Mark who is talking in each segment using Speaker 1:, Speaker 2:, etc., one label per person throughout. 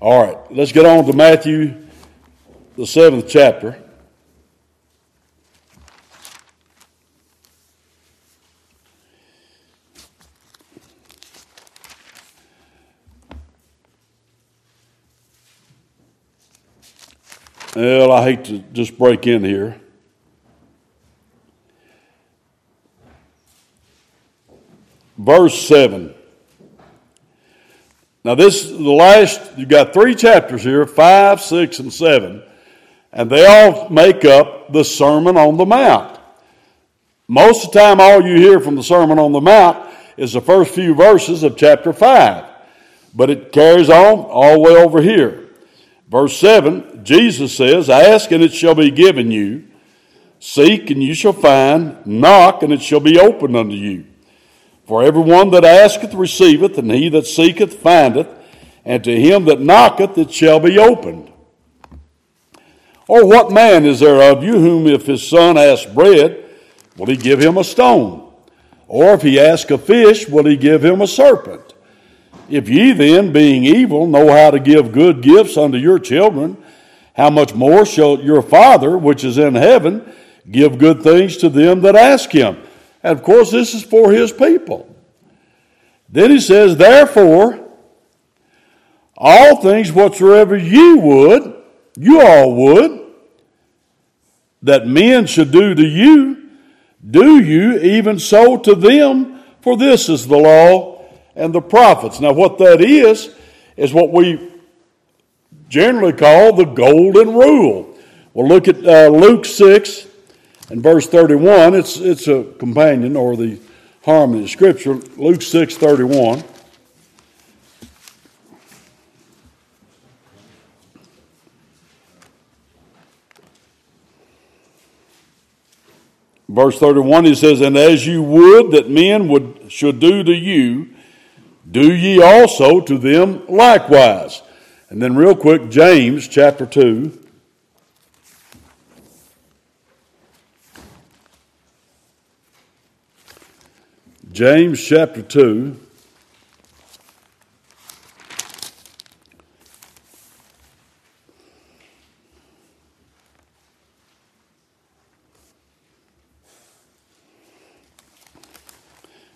Speaker 1: All right, let's get on to Matthew, the seventh chapter. Well, I hate to just break in here. Verse 7. Now, this is the last, you've got three chapters here five, six, and seven, and they all make up the Sermon on the Mount. Most of the time, all you hear from the Sermon on the Mount is the first few verses of chapter 5, but it carries on all the way over here. Verse 7, Jesus says, Ask and it shall be given you, seek and you shall find, knock and it shall be opened unto you. For everyone that asketh receiveth, and he that seeketh findeth, and to him that knocketh it shall be opened. Or what man is there of you whom if his son ask bread, will he give him a stone? Or if he ask a fish, will he give him a serpent? If ye then, being evil, know how to give good gifts unto your children, how much more shall your Father, which is in heaven, give good things to them that ask him? And of course, this is for his people. Then he says, Therefore, all things whatsoever you would, you all would, that men should do to you, do you even so to them, for this is the law and the prophets. Now, what that is, is what we generally call the golden rule. We'll look at uh, Luke 6 in verse 31, it's, it's a companion or the harmony of Scripture. Luke 6 31. Verse 31, he says, And as you would that men would, should do to you, do ye also to them likewise. And then, real quick, James chapter 2. James chapter 2.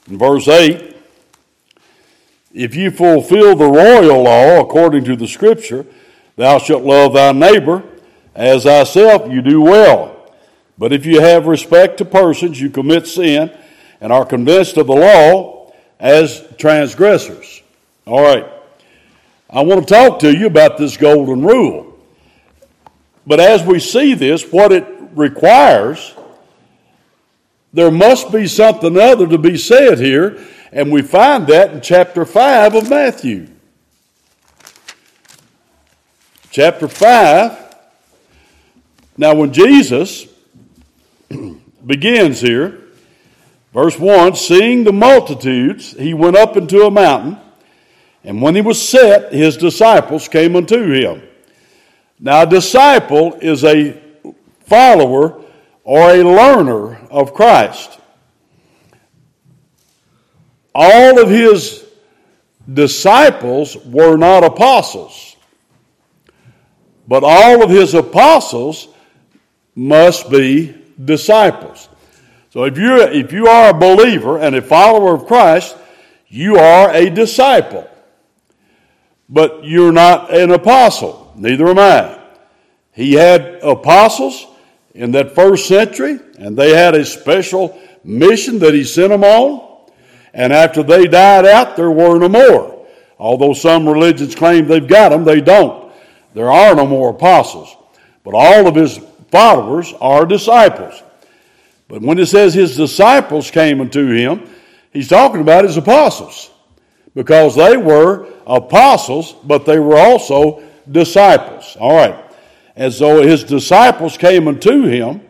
Speaker 1: In verse 8, if you fulfill the royal law according to the scripture, thou shalt love thy neighbor as thyself, you do well. But if you have respect to persons, you commit sin and are convinced of the law as transgressors. All right. I want to talk to you about this golden rule. But as we see this, what it requires, there must be something other to be said here, and we find that in chapter 5 of Matthew. Chapter 5. Now, when Jesus begins here, Verse 1 Seeing the multitudes, he went up into a mountain, and when he was set, his disciples came unto him. Now, a disciple is a follower or a learner of Christ. All of his disciples were not apostles, but all of his apostles must be disciples. So if you if you are a believer and a follower of Christ, you are a disciple. But you're not an apostle. Neither am I. He had apostles in that first century, and they had a special mission that he sent them on. And after they died out, there were no more. Although some religions claim they've got them, they don't. There are no more apostles. But all of his followers are disciples. But when it says his disciples came unto him, he's talking about his apostles because they were apostles, but they were also disciples. All right. And so his disciples came unto him,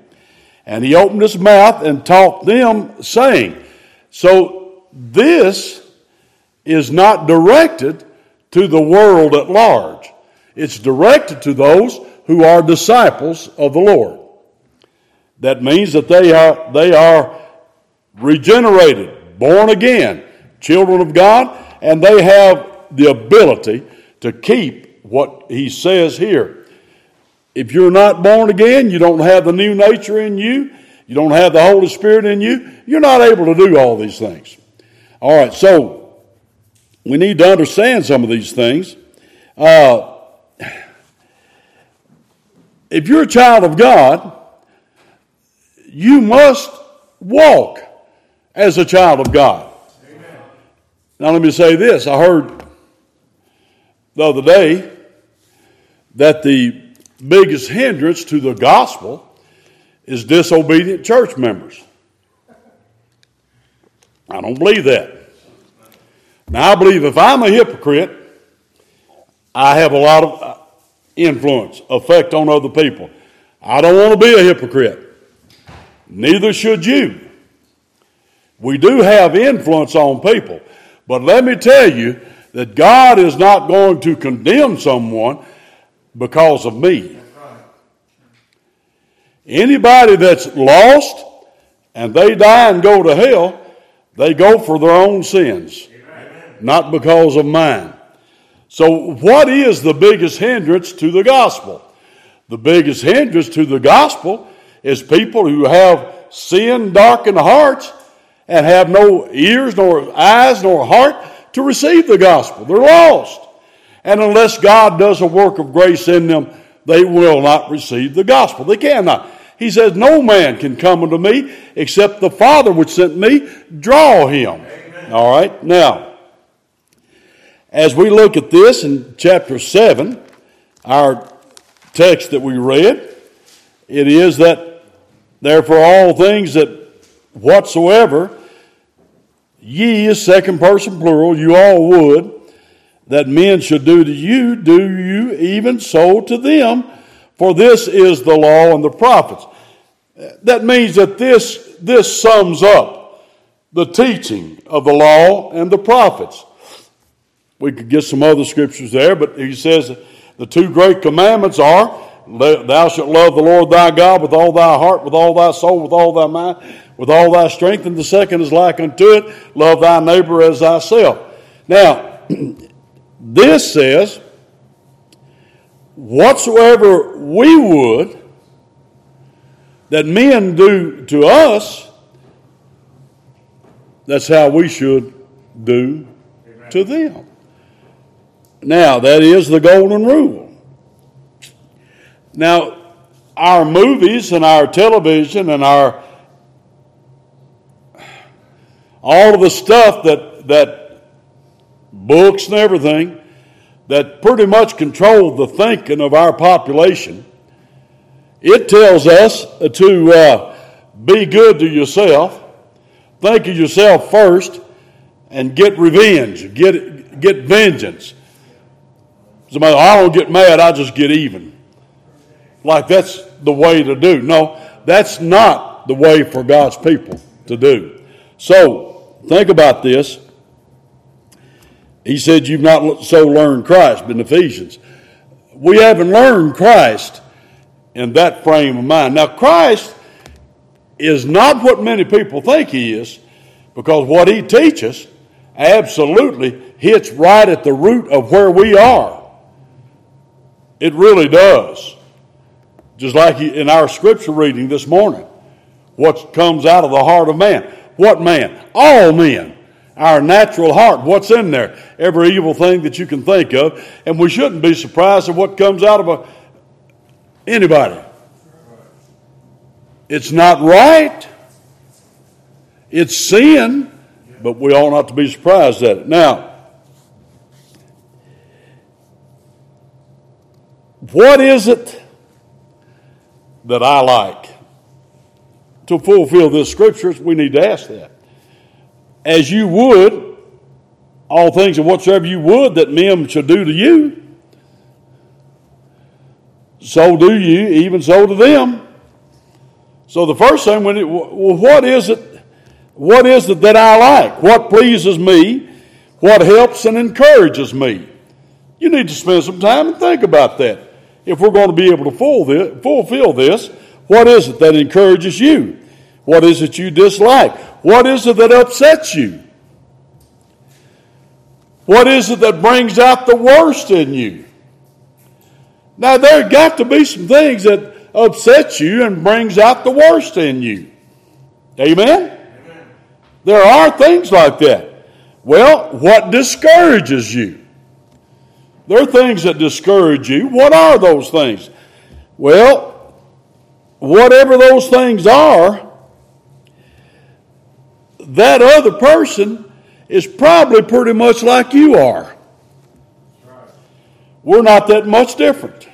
Speaker 1: and he opened his mouth and taught them, saying, So this is not directed to the world at large, it's directed to those who are disciples of the Lord. That means that they are, they are regenerated, born again, children of God, and they have the ability to keep what he says here. If you're not born again, you don't have the new nature in you, you don't have the Holy Spirit in you, you're not able to do all these things. All right, so we need to understand some of these things. Uh, if you're a child of God, you must walk as a child of God. Amen. Now, let me say this. I heard the other day that the biggest hindrance to the gospel is disobedient church members. I don't believe that. Now, I believe if I'm a hypocrite, I have a lot of uh, influence, effect on other people. I don't want to be a hypocrite. Neither should you. We do have influence on people. But let me tell you that God is not going to condemn someone because of me. Anybody that's lost and they die and go to hell, they go for their own sins, not because of mine. So, what is the biggest hindrance to the gospel? The biggest hindrance to the gospel is people who have sin darkened hearts and have no ears, nor eyes, nor heart to receive the gospel. They're lost. And unless God does a work of grace in them, they will not receive the gospel. They cannot. He says, No man can come unto me except the Father which sent me draw him. Amen. All right. Now, as we look at this in chapter 7, our text that we read, it is that therefore all things that whatsoever ye is second person plural, you all would, that men should do to you, do you even so to them, for this is the law and the prophets. That means that this, this sums up the teaching of the law and the prophets. We could get some other scriptures there, but he says the two great commandments are Thou shalt love the Lord thy God with all thy heart, with all thy soul, with all thy mind, with all thy strength. And the second is like unto it love thy neighbor as thyself. Now, this says, Whatsoever we would, that men do to us, that's how we should do Amen. to them. Now, that is the golden rule. Now, our movies and our television and our all of the stuff that that books and everything that pretty much control the thinking of our population it tells us to uh, be good to yourself, think of yourself first, and get revenge, get, get vengeance. Somebody, I don't get mad, I just get even. Like that's the way to do. No, that's not the way for God's people to do. So, think about this. He said, You've not so learned Christ, in Ephesians. We haven't learned Christ in that frame of mind. Now, Christ is not what many people think he is, because what he teaches absolutely hits right at the root of where we are. It really does. Just like in our scripture reading this morning, what comes out of the heart of man. What man? All men. Our natural heart. What's in there? Every evil thing that you can think of. And we shouldn't be surprised at what comes out of a Anybody? It's not right. It's sin, but we ought not to be surprised at it. Now, what is it that I like? To fulfill this scriptures, we need to ask that. As you would, all things and whatsoever you would that men should do to you, so do you, even so to them. So the first thing, when it, well, what is it? What is it that I like? What pleases me? What helps and encourages me? You need to spend some time and think about that. If we're going to be able to fulfill this, what is it that encourages you? What is it you dislike? What is it that upsets you? What is it that brings out the worst in you? Now, there got to be some things that upsets you and brings out the worst in you. Amen? Amen? There are things like that. Well, what discourages you? There are things that discourage you. What are those things? Well, whatever those things are, that other person is probably pretty much like you are. We're not that much different.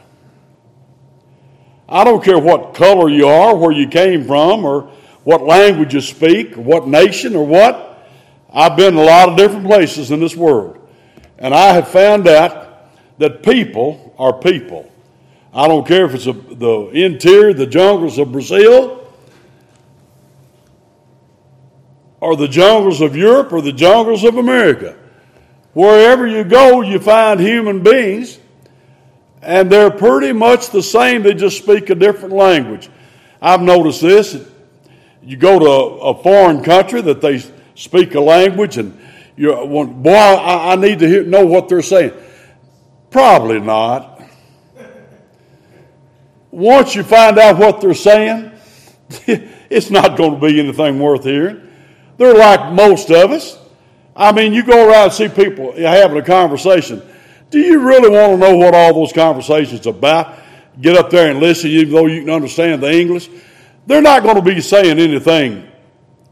Speaker 1: I don't care what color you are, where you came from, or what language you speak, or what nation, or what. I've been a lot of different places in this world. And I have found out that people are people. I don't care if it's a, the interior, the jungles of Brazil, or the jungles of Europe, or the jungles of America. Wherever you go, you find human beings, and they're pretty much the same. They just speak a different language. I've noticed this. You go to a, foreign country that they speak a language and you want boy, I, I need to hear, know what they're saying. Probably not. Once you find out what they're saying, it's not going to be anything worth hearing. They're like most of us. I mean, you go around and see people having a conversation. Do you really want to know what all those conversations about? Get up there and listen, even though you can understand the English. They're not going to be saying anything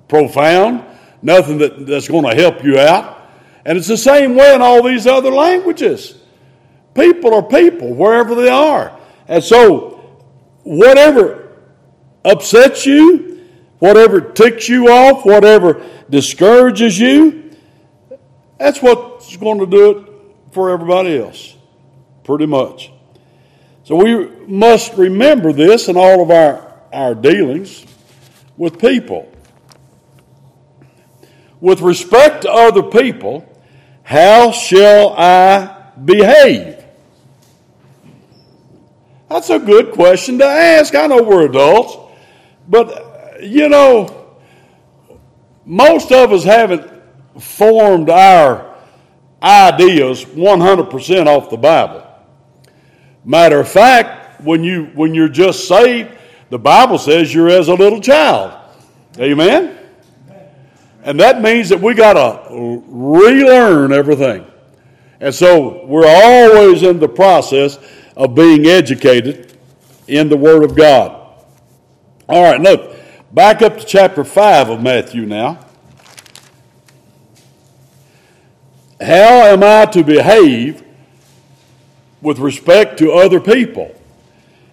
Speaker 1: profound nothing that, that's going to help you out. And it's the same way in all these other languages. People are people wherever they are. And so, whatever upsets you, whatever ticks you off, whatever discourages you, that's what's going to do it for everybody else, pretty much. So, we must remember this in all of our, our dealings with people with respect to other people, how shall I behave? That's a good question to ask. I know we're adults, but uh, you know, most of us haven't formed our ideas 100% off the Bible. Matter of fact, when you when you're just saved, the Bible says you're as a little child. Amen. And that means that we got to relearn everything. And so we're always in the process of being educated in the Word of God. All right, look, back up to chapter 5 of Matthew now. How am I to behave with respect to other people?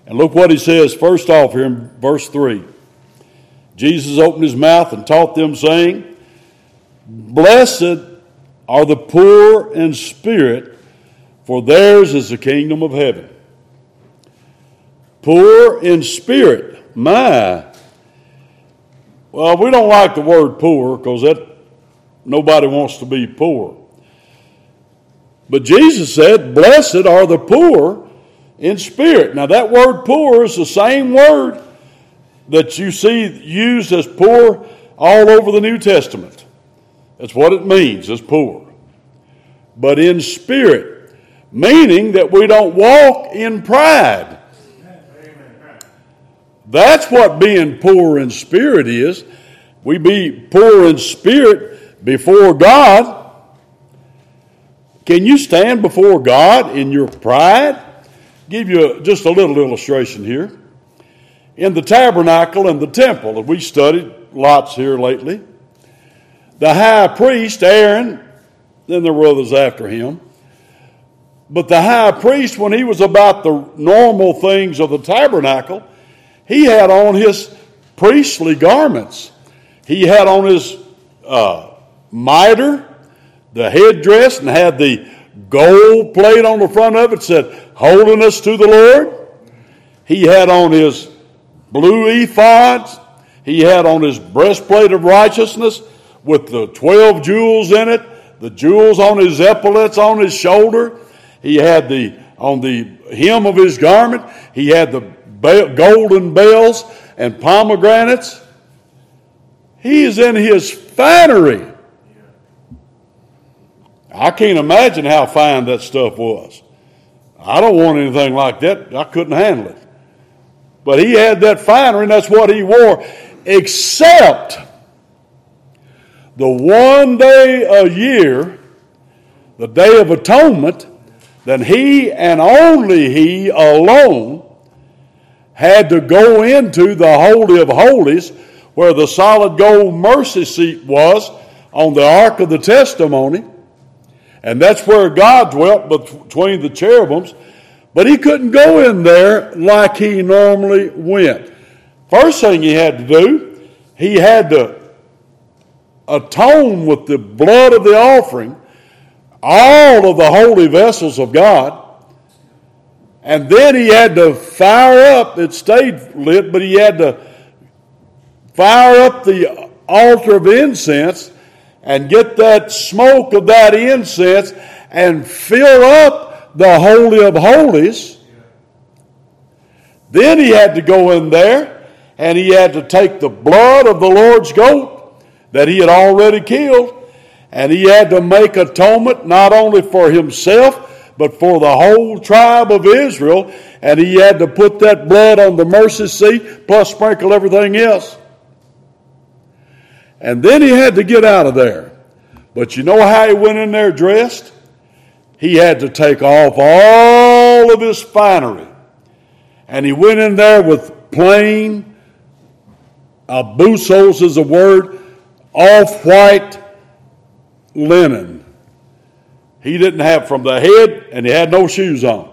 Speaker 1: And look what he says first off here in verse 3. Jesus opened his mouth and taught them, saying, Blessed are the poor in spirit, for theirs is the kingdom of heaven. Poor in spirit, my. Well, we don't like the word poor because that nobody wants to be poor. But Jesus said, Blessed are the poor in spirit. Now, that word poor is the same word that you see used as poor all over the New Testament. That's what it means, as poor. But in spirit, meaning that we don't walk in pride. That's what being poor in spirit is. We be poor in spirit before God. Can you stand before God in your pride? Give you just a little illustration here. In the tabernacle and the temple that we studied lots here lately, the high priest, Aaron, then there were others after him. But the high priest, when he was about the normal things of the tabernacle, he had on his priestly garments. He had on his uh, mitre, the headdress, and had the gold plate on the front of it said, Holiness to the Lord. He had on his blue ephods. He had on his breastplate of righteousness with the 12 jewels in it, the jewels on his epaulets on his shoulder. He had the, on the hem of his garment, he had the golden bells and pomegranates. He is in his finery. I can't imagine how fine that stuff was. I don't want anything like that. I couldn't handle it. But he had that finery, and that's what he wore, except the one day a year, the Day of Atonement, that he and only he alone had to go into the Holy of Holies where the solid gold mercy seat was on the Ark of the Testimony. And that's where God dwelt between the cherubims. But he couldn't go in there like he normally went. First thing he had to do, he had to atone with the blood of the offering all of the holy vessels of God. And then he had to fire up, it stayed lit, but he had to fire up the altar of incense and get that smoke of that incense and fill up the Holy of Holies. Then he had to go in there and he had to take the blood of the Lord's goat that he had already killed and he had to make atonement not only for himself but for the whole tribe of Israel and he had to put that blood on the mercy seat plus sprinkle everything else. And then he had to get out of there. But you know how he went in there dressed? He had to take off all of his finery. And he went in there with plain, abusos is a word, off white linen. He didn't have from the head, and he had no shoes on.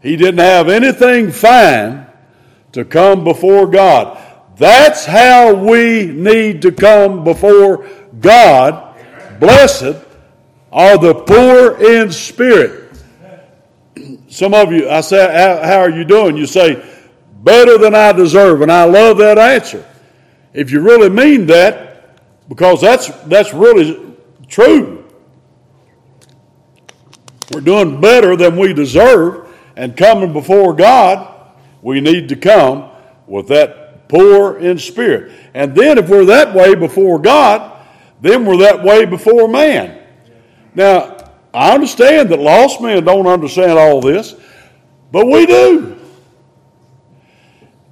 Speaker 1: He didn't have anything fine to come before God. That's how we need to come before God. Blessed are the poor in spirit. Some of you, I say, How are you doing? You say, Better than I deserve. And I love that answer. If you really mean that, because that's, that's really true. We're doing better than we deserve, and coming before God, we need to come with that poor in spirit. And then if we're that way before God, then we're that way before man. Now, I understand that lost men don't understand all this, but we do.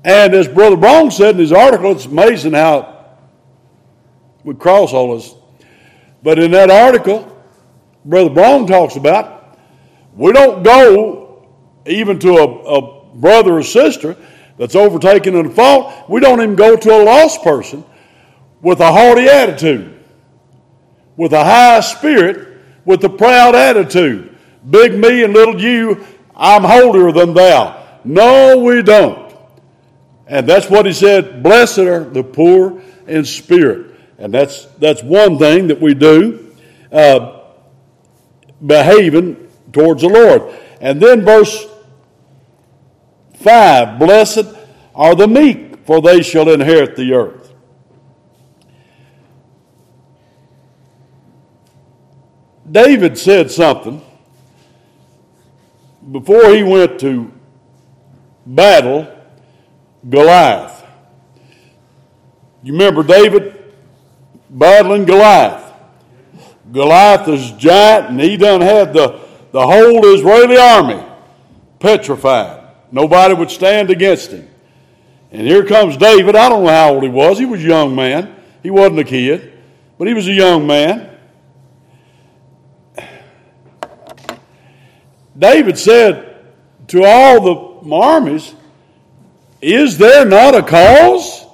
Speaker 1: And as Brother Brown said in his article, it's amazing how we cross all this. But in that article, Brother Brown talks about we don't go even to a, a brother or sister that's overtaken in a fault, we don't even go to a lost person with a haughty attitude, with a high spirit, with a proud attitude. Big me and little you, I'm holier than thou. No, we don't. And that's what he said, blessed are the poor in spirit. And that's, that's one thing that we do, uh, behaving towards the Lord. And then verse 5 Blessed are the meek, for they shall inherit the earth. David said something before he went to battle Goliath. You remember David battling Goliath. Goliath is giant, and he done had the, the whole Israeli army petrified. Nobody would stand against him. And here comes David. I don't know how old he was. He was a young man. He wasn't a kid, but he was a young man. David said to all the armies, Is there not a cause?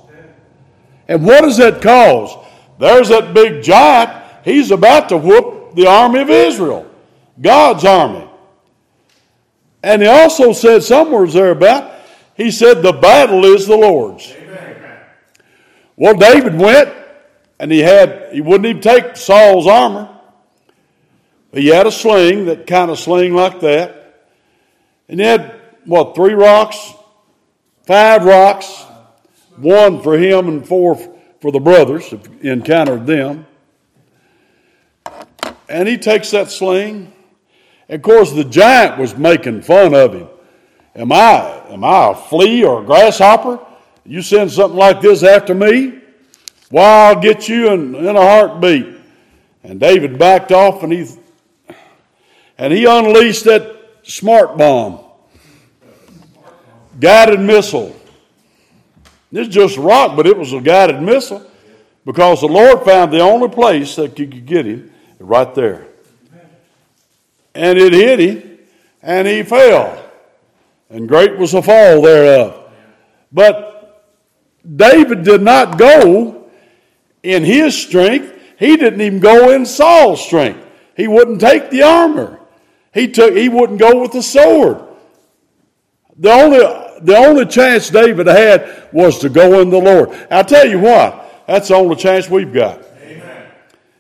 Speaker 1: And what is that cause? There's that big giant. He's about to whoop the army of Israel, God's army. And he also said somewhere thereabout, he said, The battle is the Lord's. Amen. Well, David went and he had, he wouldn't even take Saul's armor. He had a sling, that kind of sling like that. And he had, what, three rocks? Five rocks. One for him and four for the brothers, if he encountered them. And he takes that sling of course, the giant was making fun of him. Am I, am I a flea or a grasshopper? You send something like this after me? Why, I'll get you in, in a heartbeat. And David backed off and he, and he unleashed that smart bomb, guided missile. It's just rock, but it was a guided missile because the Lord found the only place that you could get him right there. And it hit him, and he fell. And great was the fall thereof. But David did not go in his strength. He didn't even go in Saul's strength. He wouldn't take the armor. He took he wouldn't go with the sword. The only the only chance David had was to go in the Lord. I'll tell you what, that's the only chance we've got. Amen.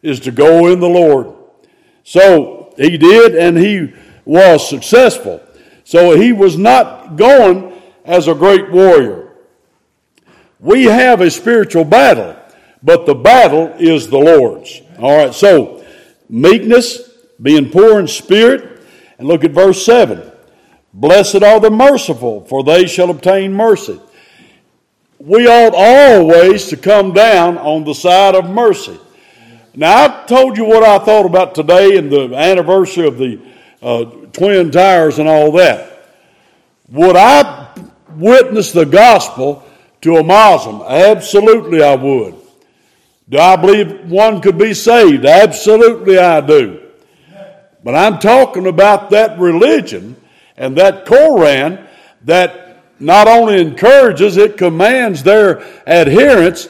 Speaker 1: Is to go in the Lord. So he did and he was successful. So he was not going as a great warrior. We have a spiritual battle, but the battle is the Lord's. All right, so meekness, being poor in spirit, and look at verse 7. Blessed are the merciful, for they shall obtain mercy. We ought always to come down on the side of mercy. Now, I told you what I thought about today and the anniversary of the uh, Twin Towers and all that. Would I witness the gospel to a Muslim? Absolutely, I would. Do I believe one could be saved? Absolutely, I do. But I'm talking about that religion and that Koran that not only encourages, it commands their adherents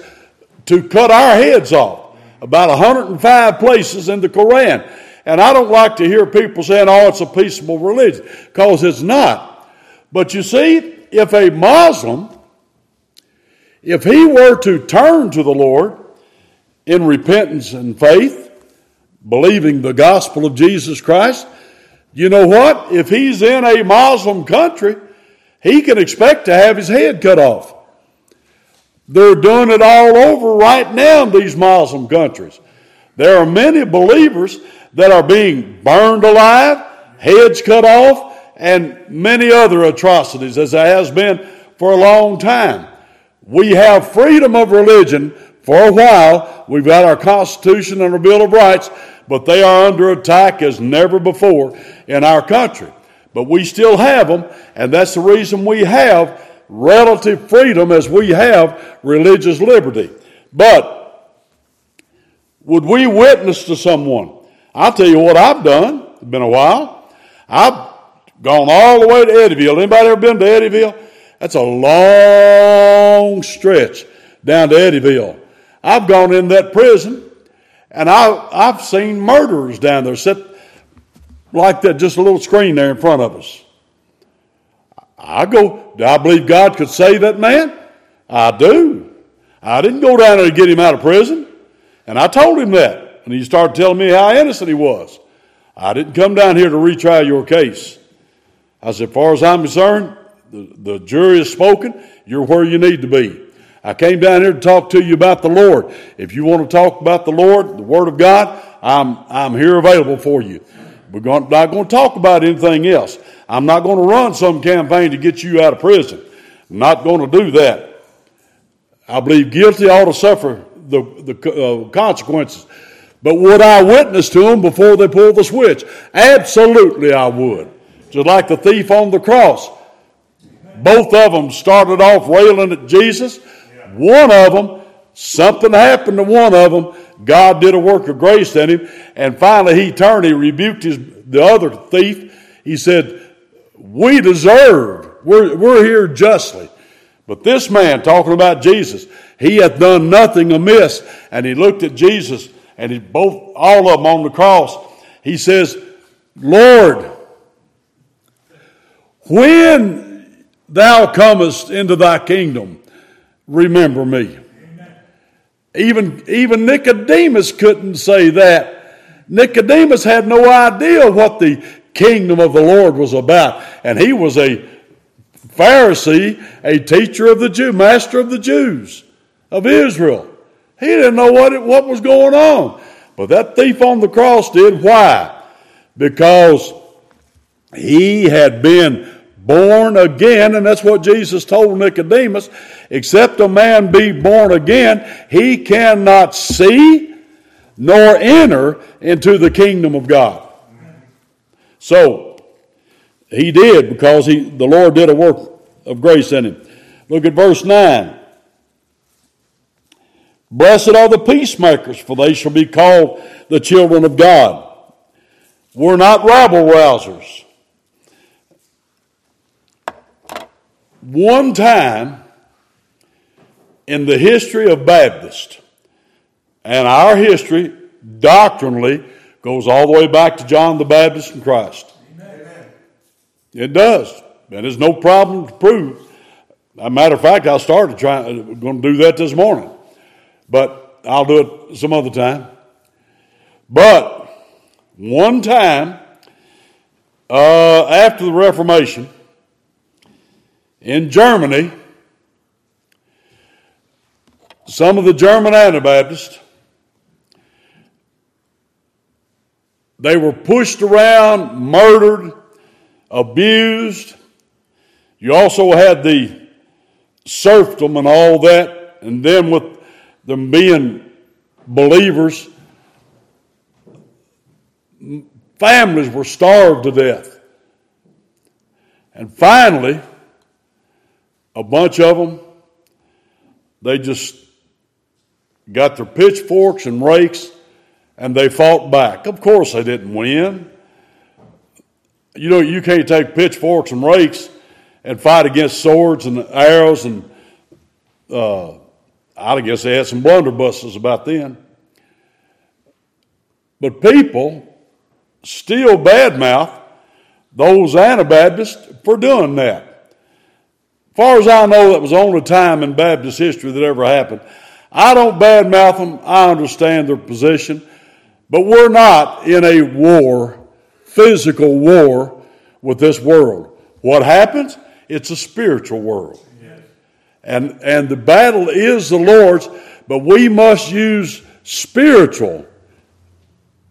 Speaker 1: to cut our heads off. About 105 places in the Koran. And I don't like to hear people saying, oh, it's a peaceable religion, because it's not. But you see, if a Muslim, if he were to turn to the Lord in repentance and faith, believing the gospel of Jesus Christ, you know what? If he's in a Muslim country, he can expect to have his head cut off. They're doing it all over right now in these Muslim countries. There are many believers that are being burned alive, heads cut off, and many other atrocities, as there has been for a long time. We have freedom of religion for a while. We've got our Constitution and our Bill of Rights, but they are under attack as never before in our country. But we still have them, and that's the reason we have relative freedom as we have religious liberty. But would we witness to someone? I'll tell you what I've done. It's been a while. I've gone all the way to Eddyville. Anybody ever been to Eddyville? That's a long stretch down to Eddyville. I've gone in that prison and I, I've seen murderers down there sit like that, just a little screen there in front of us. I go, do I believe God could save that man? I do. I didn't go down there to get him out of prison. And I told him that. And he started telling me how innocent he was. I didn't come down here to retry your case. I said, as far as I'm concerned, the, the jury has spoken. You're where you need to be. I came down here to talk to you about the Lord. If you want to talk about the Lord, the Word of God, I'm, I'm here available for you. We're going, not going to talk about anything else. I'm not going to run some campaign to get you out of prison. I'm not going to do that. I believe guilty ought to suffer the, the uh, consequences. But would I witness to them before they pull the switch? Absolutely, I would. Just like the thief on the cross. Both of them started off railing at Jesus. One of them, something happened to one of them. God did a work of grace in him. And finally he turned, he rebuked his, the other thief. He said, We deserve, we're, we're here justly. But this man, talking about Jesus, he hath done nothing amiss. And he looked at Jesus and he both, all of them on the cross. He says, Lord, when thou comest into thy kingdom, remember me. Even, even Nicodemus couldn't say that. Nicodemus had no idea what the kingdom of the Lord was about. And he was a Pharisee, a teacher of the Jew, master of the Jews of Israel. He didn't know what, it, what was going on. But that thief on the cross did. Why? Because he had been born again, and that's what Jesus told Nicodemus. Except a man be born again, he cannot see nor enter into the kingdom of God. So, He did because he, the Lord did a work of grace in him. Look at verse 9. Blessed are the peacemakers, for they shall be called the children of God. We're not rabble rousers. One time in the history of Baptist, and our history doctrinally goes all the way back to John the Baptist and Christ. Amen. It does. And there's no problem to prove. As a matter of fact, I started trying, going to do that this morning. But I'll do it some other time. But one time, uh, after the Reformation, in Germany, some of the German Anabaptists, they were pushed around, murdered, abused. You also had the serfdom and all that, and then with them being believers, families were starved to death. And finally, a bunch of them, they just got their pitchforks and rakes and they fought back. Of course, they didn't win. You know, you can't take pitchforks and rakes and fight against swords and arrows and uh, I guess they had some blunderbusses about then. But people still badmouth those Anabaptists for doing that. As far as I know, that was the only time in Baptist history that ever happened. I don't badmouth them. I understand their position. But we're not in a war, physical war with this world. What happens? It's a spiritual world. And, and the battle is the Lord's, but we must use spiritual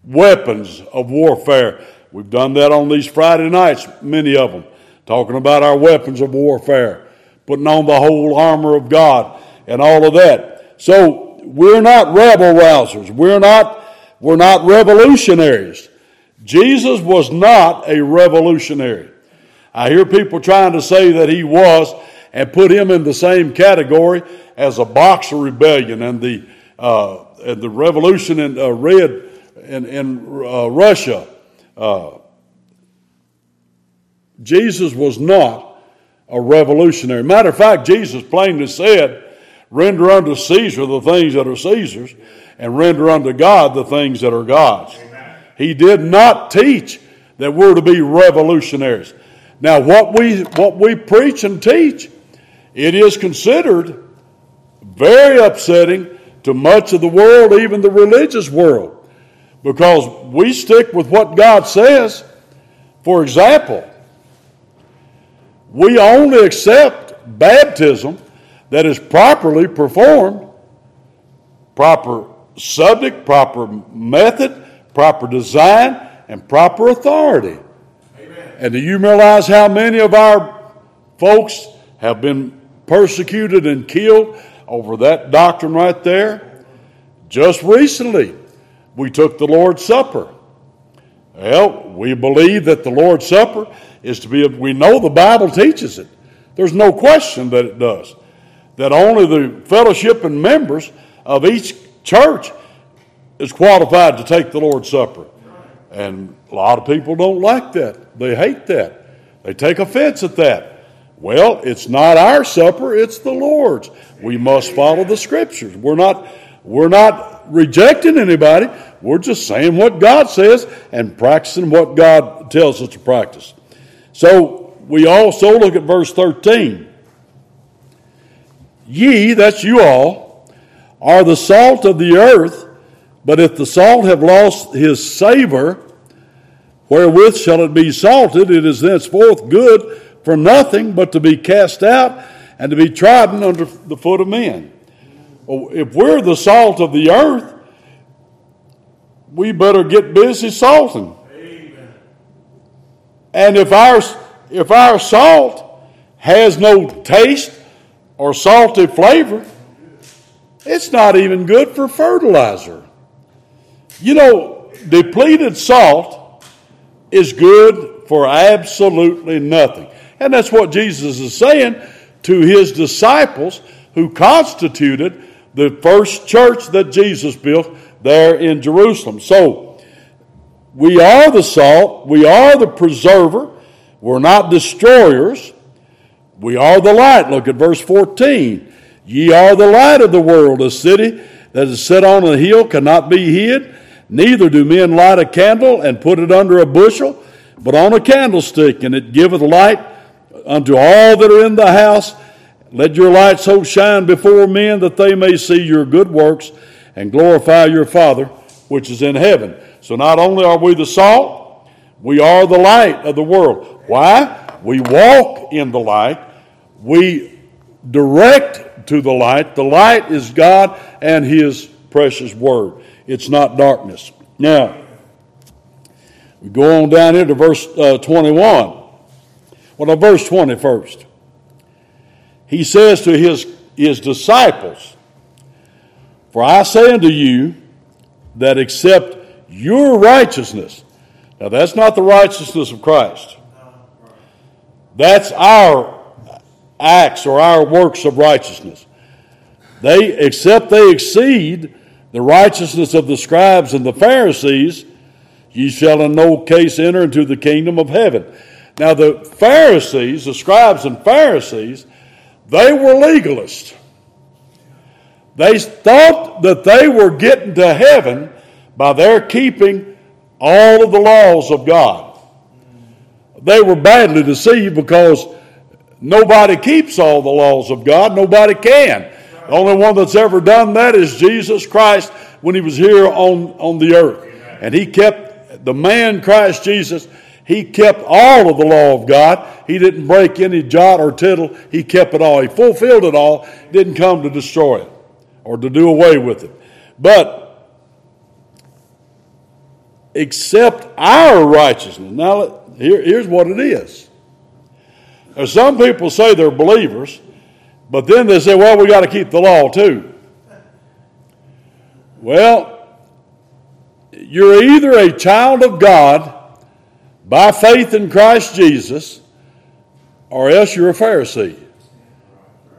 Speaker 1: weapons of warfare. We've done that on these Friday nights, many of them, talking about our weapons of warfare, putting on the whole armor of God and all of that. So we're not rebel rousers. We're not, we're not revolutionaries. Jesus was not a revolutionary. I hear people trying to say that he was, and put him in the same category as a Boxer rebellion and the uh, and the revolution in uh, red in, in uh, Russia. Uh, Jesus was not a revolutionary. Matter of fact, Jesus plainly said, "Render unto Caesar the things that are Caesar's, and render unto God the things that are God's." Amen. He did not teach that we're to be revolutionaries. Now, what we what we preach and teach it is considered very upsetting to much of the world, even the religious world, because we stick with what God says. For example, we only accept baptism that is properly performed, proper subject, proper method, proper design, and proper authority. Amen. And do you realize how many of our folks have been persecuted and killed over that doctrine right there. Just recently, we took the Lord's Supper. Well, we believe that the Lord's Supper is to be, we know the Bible teaches it. There's no question that it does. That only the fellowship and members of each church is qualified to take the Lord's Supper. And a lot of people don't like that. They hate that. They take offense at that. Well, it's not our supper, it's the Lord's. We must follow the scriptures. We're not we're not rejecting anybody. We're just saying what God says and practicing what God tells us to practice. So we also look at verse 13. Ye, that's you all, are the salt of the earth, but if the salt have lost his savor, wherewith shall it be salted? It is thenceforth good for nothing but to be cast out and to be trodden under the foot of men. Well, if we're the salt of the earth, we better get busy salting. Amen. And if our, if our salt has no taste or salty flavor, it's not even good for fertilizer. You know, depleted salt is good for absolutely nothing. And that's what Jesus is saying to his disciples who constituted the first church that Jesus built there in Jerusalem. So, we are the salt, we are the preserver, we're not destroyers, we are the light. Look at verse 14. Ye are the light of the world. A city that is set on a hill cannot be hid. Neither do men light a candle and put it under a bushel, but on a candlestick, and it giveth light unto all that are in the house. Let your light so shine before men that they may see your good works and glorify your Father which is in heaven. So not only are we the salt, we are the light of the world. Why? We walk in the light. We direct to the light. The light is God and His precious Word. It's not darkness. Now, we go on down here to verse uh, 21. Well, no, verse 20 first. He says to his, his disciples, For I say unto you that except your righteousness, now that's not the righteousness of Christ, that's our acts or our works of righteousness. They, except they exceed the righteousness of the scribes and the Pharisees, ye shall in no case enter into the kingdom of heaven. Now, the Pharisees, the scribes and Pharisees, they were legalists. They thought that they were getting to heaven by their keeping all of the laws of God. They were badly deceived because nobody keeps all the laws of God, nobody can. The only one that's ever done that is Jesus Christ when he was here on, on the earth. And he kept the man Christ Jesus, he kept all of the law of God. He didn't break any jot or tittle. He kept it all. He fulfilled it all, didn't come to destroy it or to do away with it. But except our righteousness. Now, here, here's what it is. There's some people say they're believers, but then they say, well, we got to keep the law too. Well, you're either a child of God by faith in Christ Jesus, or else you're a Pharisee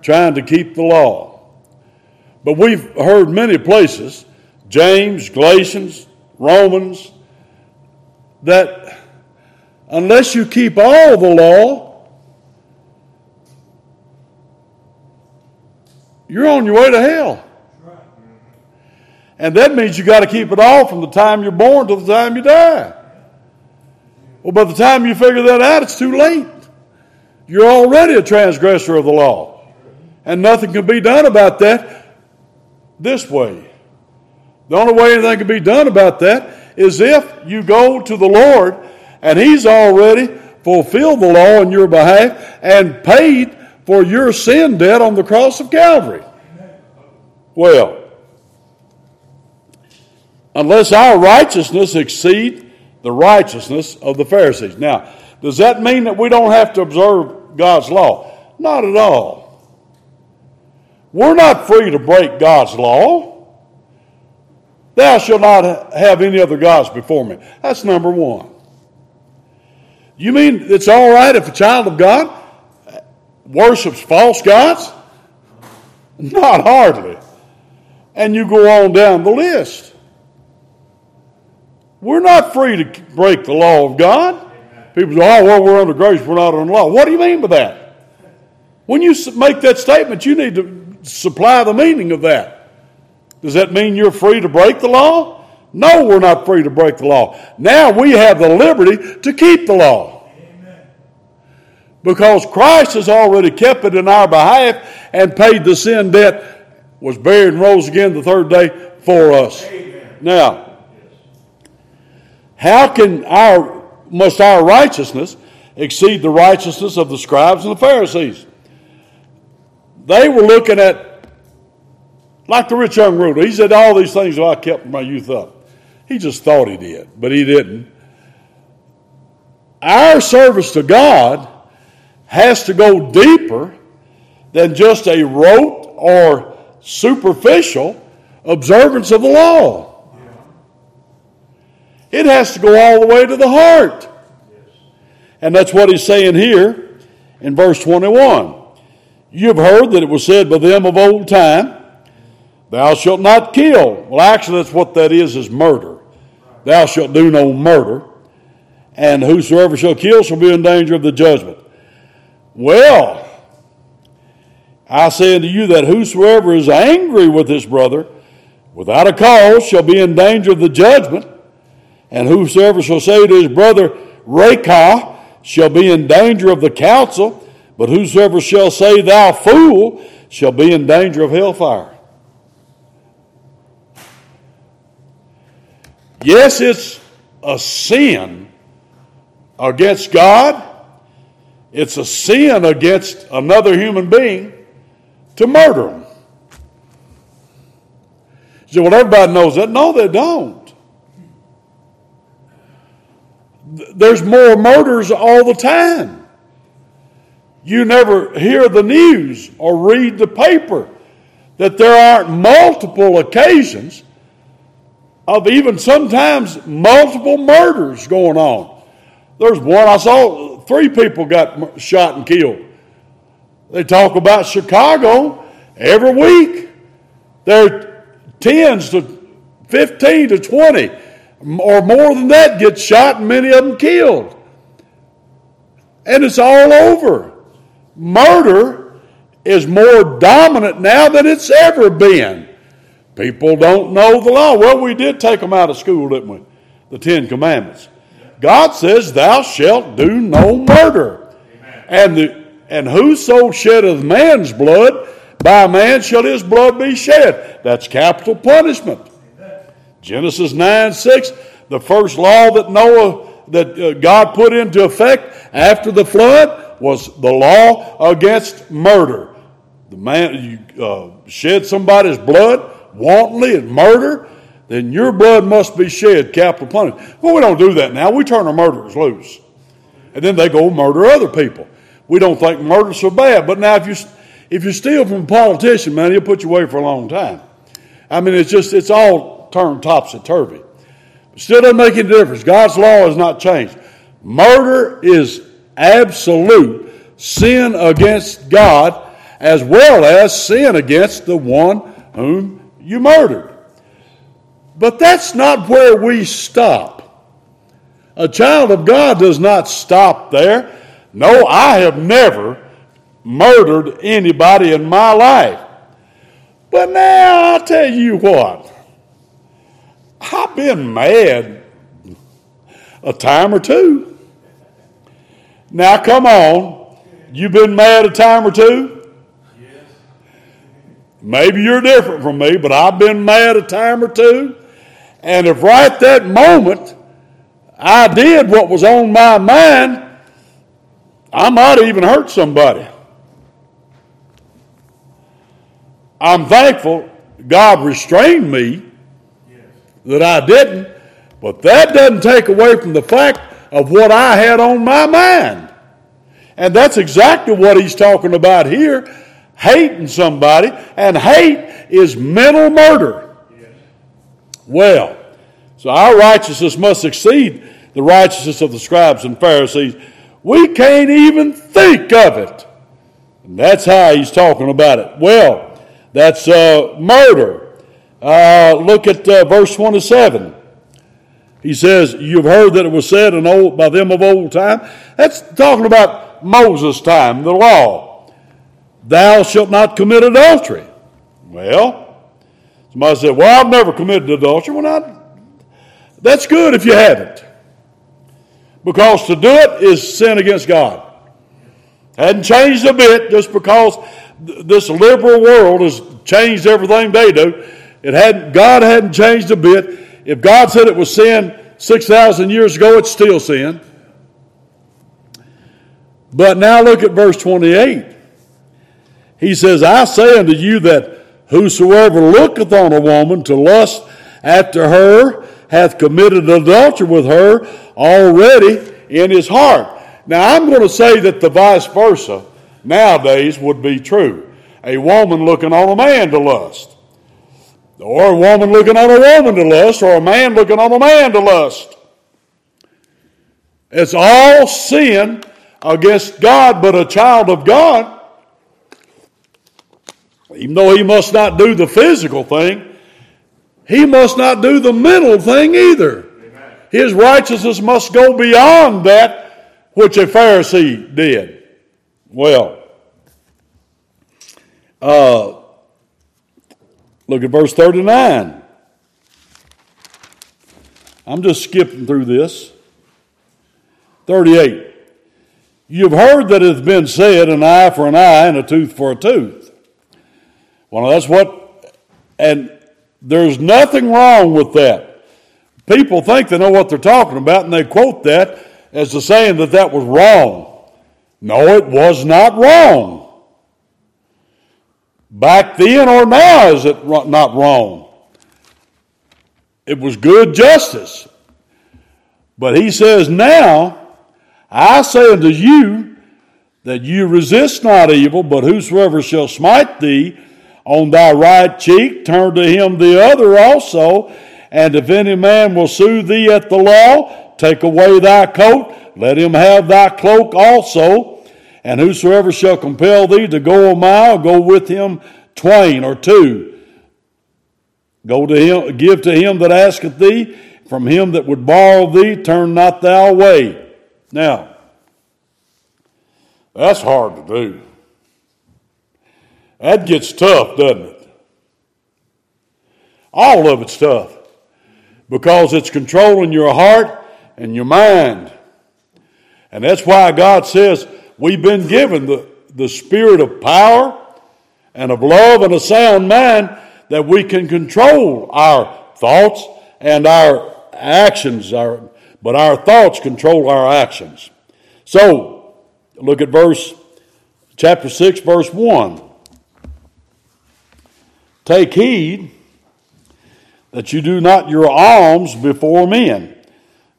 Speaker 1: trying to keep the law. But we've heard many places, James, Galatians, Romans, that unless you keep all the law, you're on your way to hell. And that means you got to keep it all from the time you're born to the time you die. Well, by the time you figure that out, it's too late. You're already a transgressor of the law. And nothing can be done about that this way. The only way anything can be done about that is if you go to the Lord and He's already fulfilled the law on your behalf and paid for your sin debt on the cross of Calvary. Well, unless our righteousness exceed the righteousness of the Pharisees. Now, does that mean that we don't have to observe God's law? Not at all. We're not free to break God's law. Thou shalt not have any other gods before me. That's number one. You mean it's all right if a child of God worships false gods? Not hardly. And you go on down the list. We're not free to break the law of God. People say, oh, well, we're under grace, we're not under law. What do you mean by that? When you make that statement, you need to supply the meaning of that. Does that mean you're free to break the law? No, we're not free to break the law. Now we have the liberty to keep the law because Christ has already kept it in our behalf and paid the sin debt, was buried and rose again the third day for us. Amen. Now, how can our must our righteousness exceed the righteousness of the scribes and the Pharisees? They were looking at like the rich young ruler. He said, All these things I kept my youth up. He just thought he did, but he didn't. Our service to God has to go deeper than just a rote or superficial observance of the law. It has to go all the way to the heart. And that's what he's saying here in verse 21. You have heard that it was said by them of old time, Thou shalt not kill. Well, actually, that's what that is, is murder. Thou shalt do no murder. And whosoever shall kill shall be in danger of the judgment. Well, I say unto you that whosoever is angry with his brother without a cause shall be in danger of the judgment. And whosoever shall say to his brother, Raca, shall be in danger of the council. But whosoever shall say, Thou fool, shall be in danger of hellfire. Yes, it's a sin against God, it's a sin against another human being to murder them. So, well, everybody knows that. No, they don't. There's more murders all the time. You never hear the news or read the paper that there aren't multiple occasions of even sometimes multiple murders going on. There's one I saw, three people got shot and killed. They talk about Chicago every week. There tens to 15 to 20 or more than that get shot and many of them killed. And it's all over. Murder is more dominant now than it's ever been. People don't know the law. Well, we did take them out of school, didn't we? The Ten Commandments. God says, Thou shalt do no murder. And, the, and whoso sheddeth man's blood, by man shall his blood be shed. That's capital punishment. Genesis 9 6, the first law that Noah, that uh, God put into effect after the flood was the law against murder. The man, you uh, shed somebody's blood, wantonly and murder, then your blood must be shed, capital punishment. Well, we don't do that now. We turn our murderers loose. And then they go murder other people. We don't think murder's so bad. But now if you if you steal from a politician, man, he'll put you away for a long time. I mean, it's just it's all turned topsy turvy. Still doesn't make any difference. God's law has not changed. Murder is absolute sin against God as well as sin against the one whom you murdered. But that's not where we stop. A child of God does not stop there. No, I have never murdered anybody in my life. But now I'll tell you what, I've been mad a time or two. Now, come on, you've been mad a time or two? Maybe you're different from me, but I've been mad a time or two. And if right that moment I did what was on my mind, I might even hurt somebody. I'm thankful God restrained me that I didn't, but that doesn't take away from the fact of what I had on my mind. And that's exactly what he's talking about here hating somebody, and hate is mental murder. Well, so our righteousness must exceed the righteousness of the scribes and Pharisees. We can't even think of it. And that's how he's talking about it. Well, that's uh, murder. Uh, look at uh, verse 27. He says, You've heard that it was said in old, by them of old time. That's talking about Moses' time, the law. Thou shalt not commit adultery. Well, somebody said, Well, I've never committed adultery. Well, not, that's good if you haven't. Because to do it is sin against God. Hadn't changed a bit just because this liberal world has changed everything they do. It hadn't, God hadn't changed a bit. If God said it was sin 6,000 years ago, it's still sin. But now look at verse 28. He says, I say unto you that whosoever looketh on a woman to lust after her hath committed adultery with her already in his heart. Now, I'm going to say that the vice versa nowadays would be true. A woman looking on a man to lust, or a woman looking on a woman to lust, or a man looking on a man to lust. It's all sin against God, but a child of God, even though he must not do the physical thing, he must not do the mental thing either. Amen. His righteousness must go beyond that which a Pharisee did. Well, uh, look at verse 39. I'm just skipping through this. 38. You've heard that it has been said, an eye for an eye and a tooth for a tooth. Well, that's what, and there's nothing wrong with that. People think they know what they're talking about and they quote that as the saying that that was wrong. No, it was not wrong. Back then or now is it not wrong? It was good justice. But he says, Now I say unto you that you resist not evil, but whosoever shall smite thee on thy right cheek, turn to him the other also. And if any man will sue thee at the law, take away thy coat, let him have thy cloak also. And whosoever shall compel thee to go a mile, go with him twain or two. Go to him, give to him that asketh thee, from him that would borrow thee, turn not thou away. Now, that's hard to do. That gets tough, doesn't it? All of it's tough because it's controlling your heart and your mind. And that's why God says we've been given the, the spirit of power and of love and a sound mind that we can control our thoughts and our actions, our, but our thoughts control our actions. So, look at verse, chapter 6, verse 1. Take heed that you do not your alms before men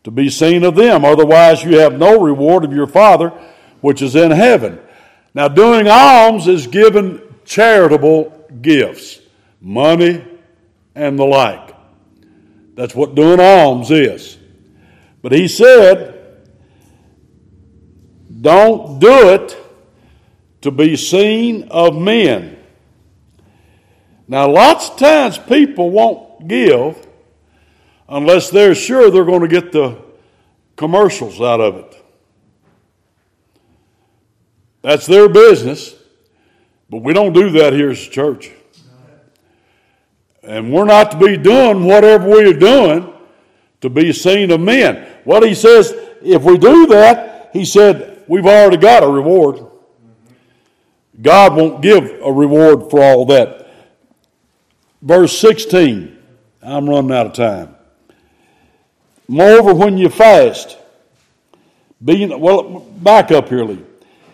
Speaker 1: to be seen of them, otherwise you have no reward of your Father which is in heaven. Now, doing alms is given charitable gifts, money and the like. That's what doing alms is. But he said, don't do it to be seen of men. Now, lots of times people won't give unless they're sure they're going to get the commercials out of it. That's their business, but we don't do that here as a church. And we're not to be doing whatever we are doing to be seen of men. What he says, if we do that, he said, we've already got a reward. God won't give a reward for all that. Verse 16. I'm running out of time. Moreover, when you fast, being, well, back up here, Lee.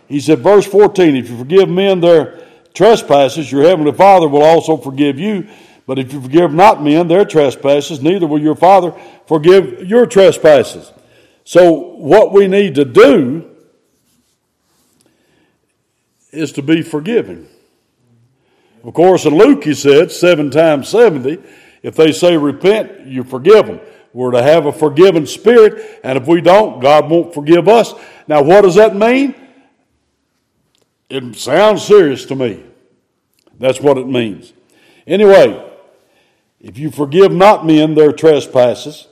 Speaker 1: He said, verse 14, if you forgive men their trespasses, your heavenly Father will also forgive you. But if you forgive not men their trespasses, neither will your Father forgive your trespasses. So, what we need to do is to be forgiving. Of course, in Luke, he said, seven times 70, if they say repent, you forgive them. We're to have a forgiving spirit, and if we don't, God won't forgive us. Now, what does that mean? It sounds serious to me. That's what it means. Anyway, if you forgive not men their trespasses,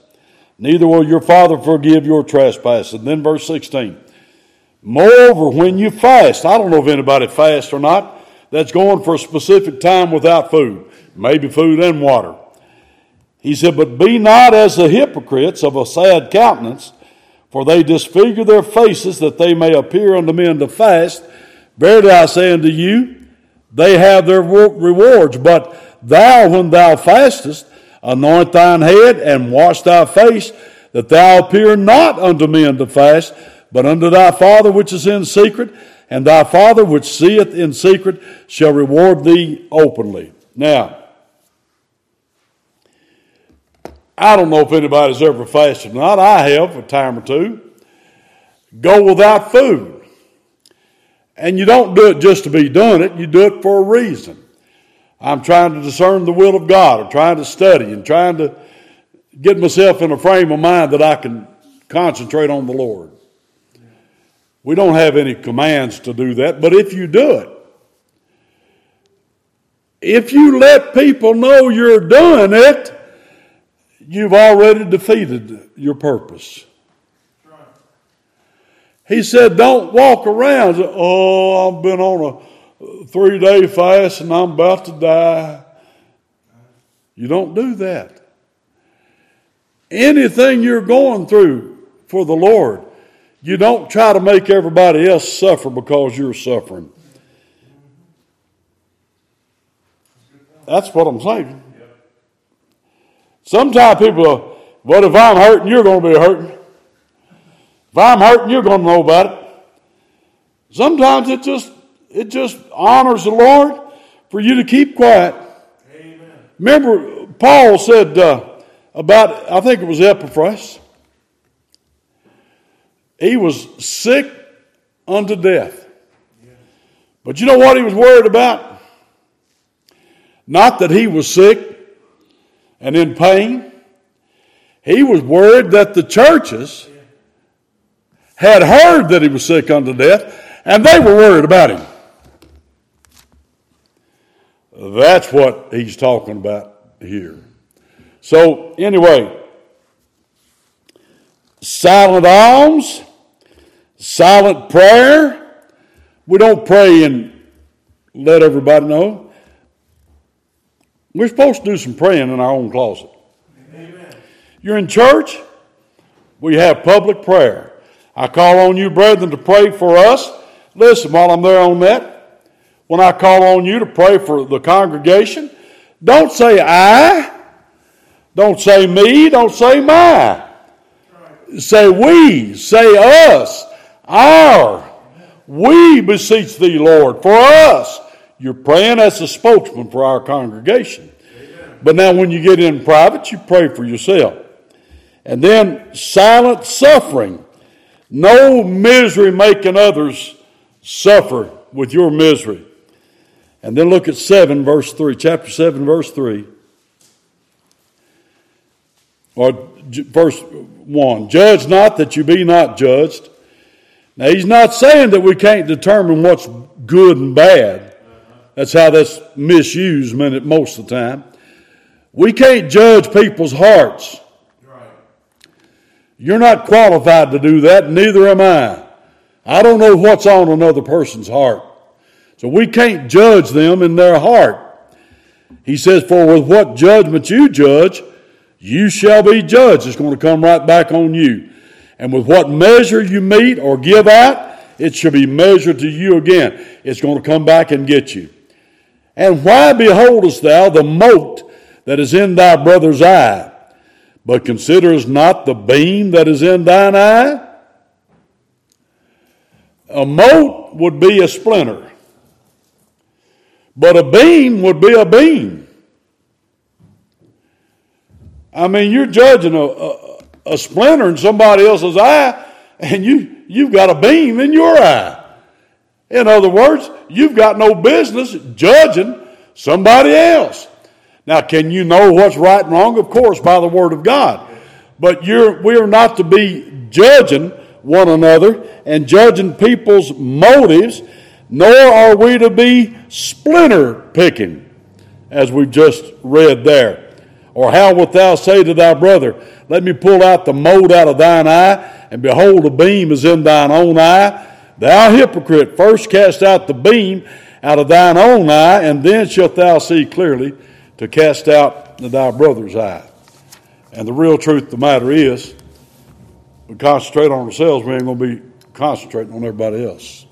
Speaker 1: neither will your Father forgive your trespasses. And then verse 16. Moreover, when you fast, I don't know if anybody fasts or not, that's going for a specific time without food, maybe food and water. He said, But be not as the hypocrites of a sad countenance, for they disfigure their faces that they may appear unto men to fast. Verily I say unto you, they have their rewards. But thou, when thou fastest, anoint thine head and wash thy face, that thou appear not unto men to fast, but unto thy Father which is in secret, and thy Father which seeth in secret shall reward thee openly. Now, I don't know if anybody's ever fasted or not. I have a time or two. Go without food. And you don't do it just to be doing it, you do it for a reason. I'm trying to discern the will of God. I'm trying to study and trying to get myself in a frame of mind that I can concentrate on the Lord. We don't have any commands to do that, but if you do it, if you let people know you're doing it, you've already defeated your purpose. He said, Don't walk around. Oh, I've been on a three day fast and I'm about to die. You don't do that. Anything you're going through for the Lord, you don't try to make everybody else suffer because you're suffering. That's what I'm saying. Sometimes people, are, if I'm hurting, you're going to be hurting. If I'm hurting, you're going to know about it. Sometimes it just it just honors the Lord for you to keep quiet. Amen. Remember, Paul said uh, about I think it was Epaphras. He was sick unto death. But you know what he was worried about? Not that he was sick and in pain. He was worried that the churches had heard that he was sick unto death and they were worried about him. That's what he's talking about here. So, anyway, silent alms, silent prayer. We don't pray and let everybody know. We're supposed to do some praying in our own closet. Amen. You're in church, we have public prayer. I call on you, brethren, to pray for us. Listen, while I'm there on that, when I call on you to pray for the congregation, don't say I, don't say me, don't say my. Say we, say us, our. We beseech thee, Lord, for us. You're praying as a spokesman for our congregation. But now, when you get in private, you pray for yourself. And then silent suffering. No misery making others suffer with your misery. And then look at 7, verse 3, chapter 7, verse 3. Or verse 1 Judge not that you be not judged. Now, he's not saying that we can't determine what's good and bad. That's how that's misused most of the time. We can't judge people's hearts. You're not qualified to do that, neither am I. I don't know what's on another person's heart. So we can't judge them in their heart. He says, For with what judgment you judge, you shall be judged. It's going to come right back on you. And with what measure you meet or give out, it shall be measured to you again. It's going to come back and get you. And why beholdest thou the mote that is in thy brother's eye, but considerest not the beam that is in thine eye? A mote would be a splinter, but a beam would be a beam. I mean, you're judging a, a, a splinter in somebody else's eye, and you, you've got a beam in your eye. In other words, you've got no business judging somebody else. Now, can you know what's right and wrong? Of course, by the Word of God. But you're, we are not to be judging one another and judging people's motives, nor are we to be splinter picking, as we just read there. Or how wilt thou say to thy brother, Let me pull out the mote out of thine eye, and behold, a beam is in thine own eye? Thou hypocrite, first cast out the beam out of thine own eye, and then shalt thou see clearly to cast out thy brother's eye. And the real truth of the matter is, we concentrate on ourselves, we ain't going to be concentrating on everybody else.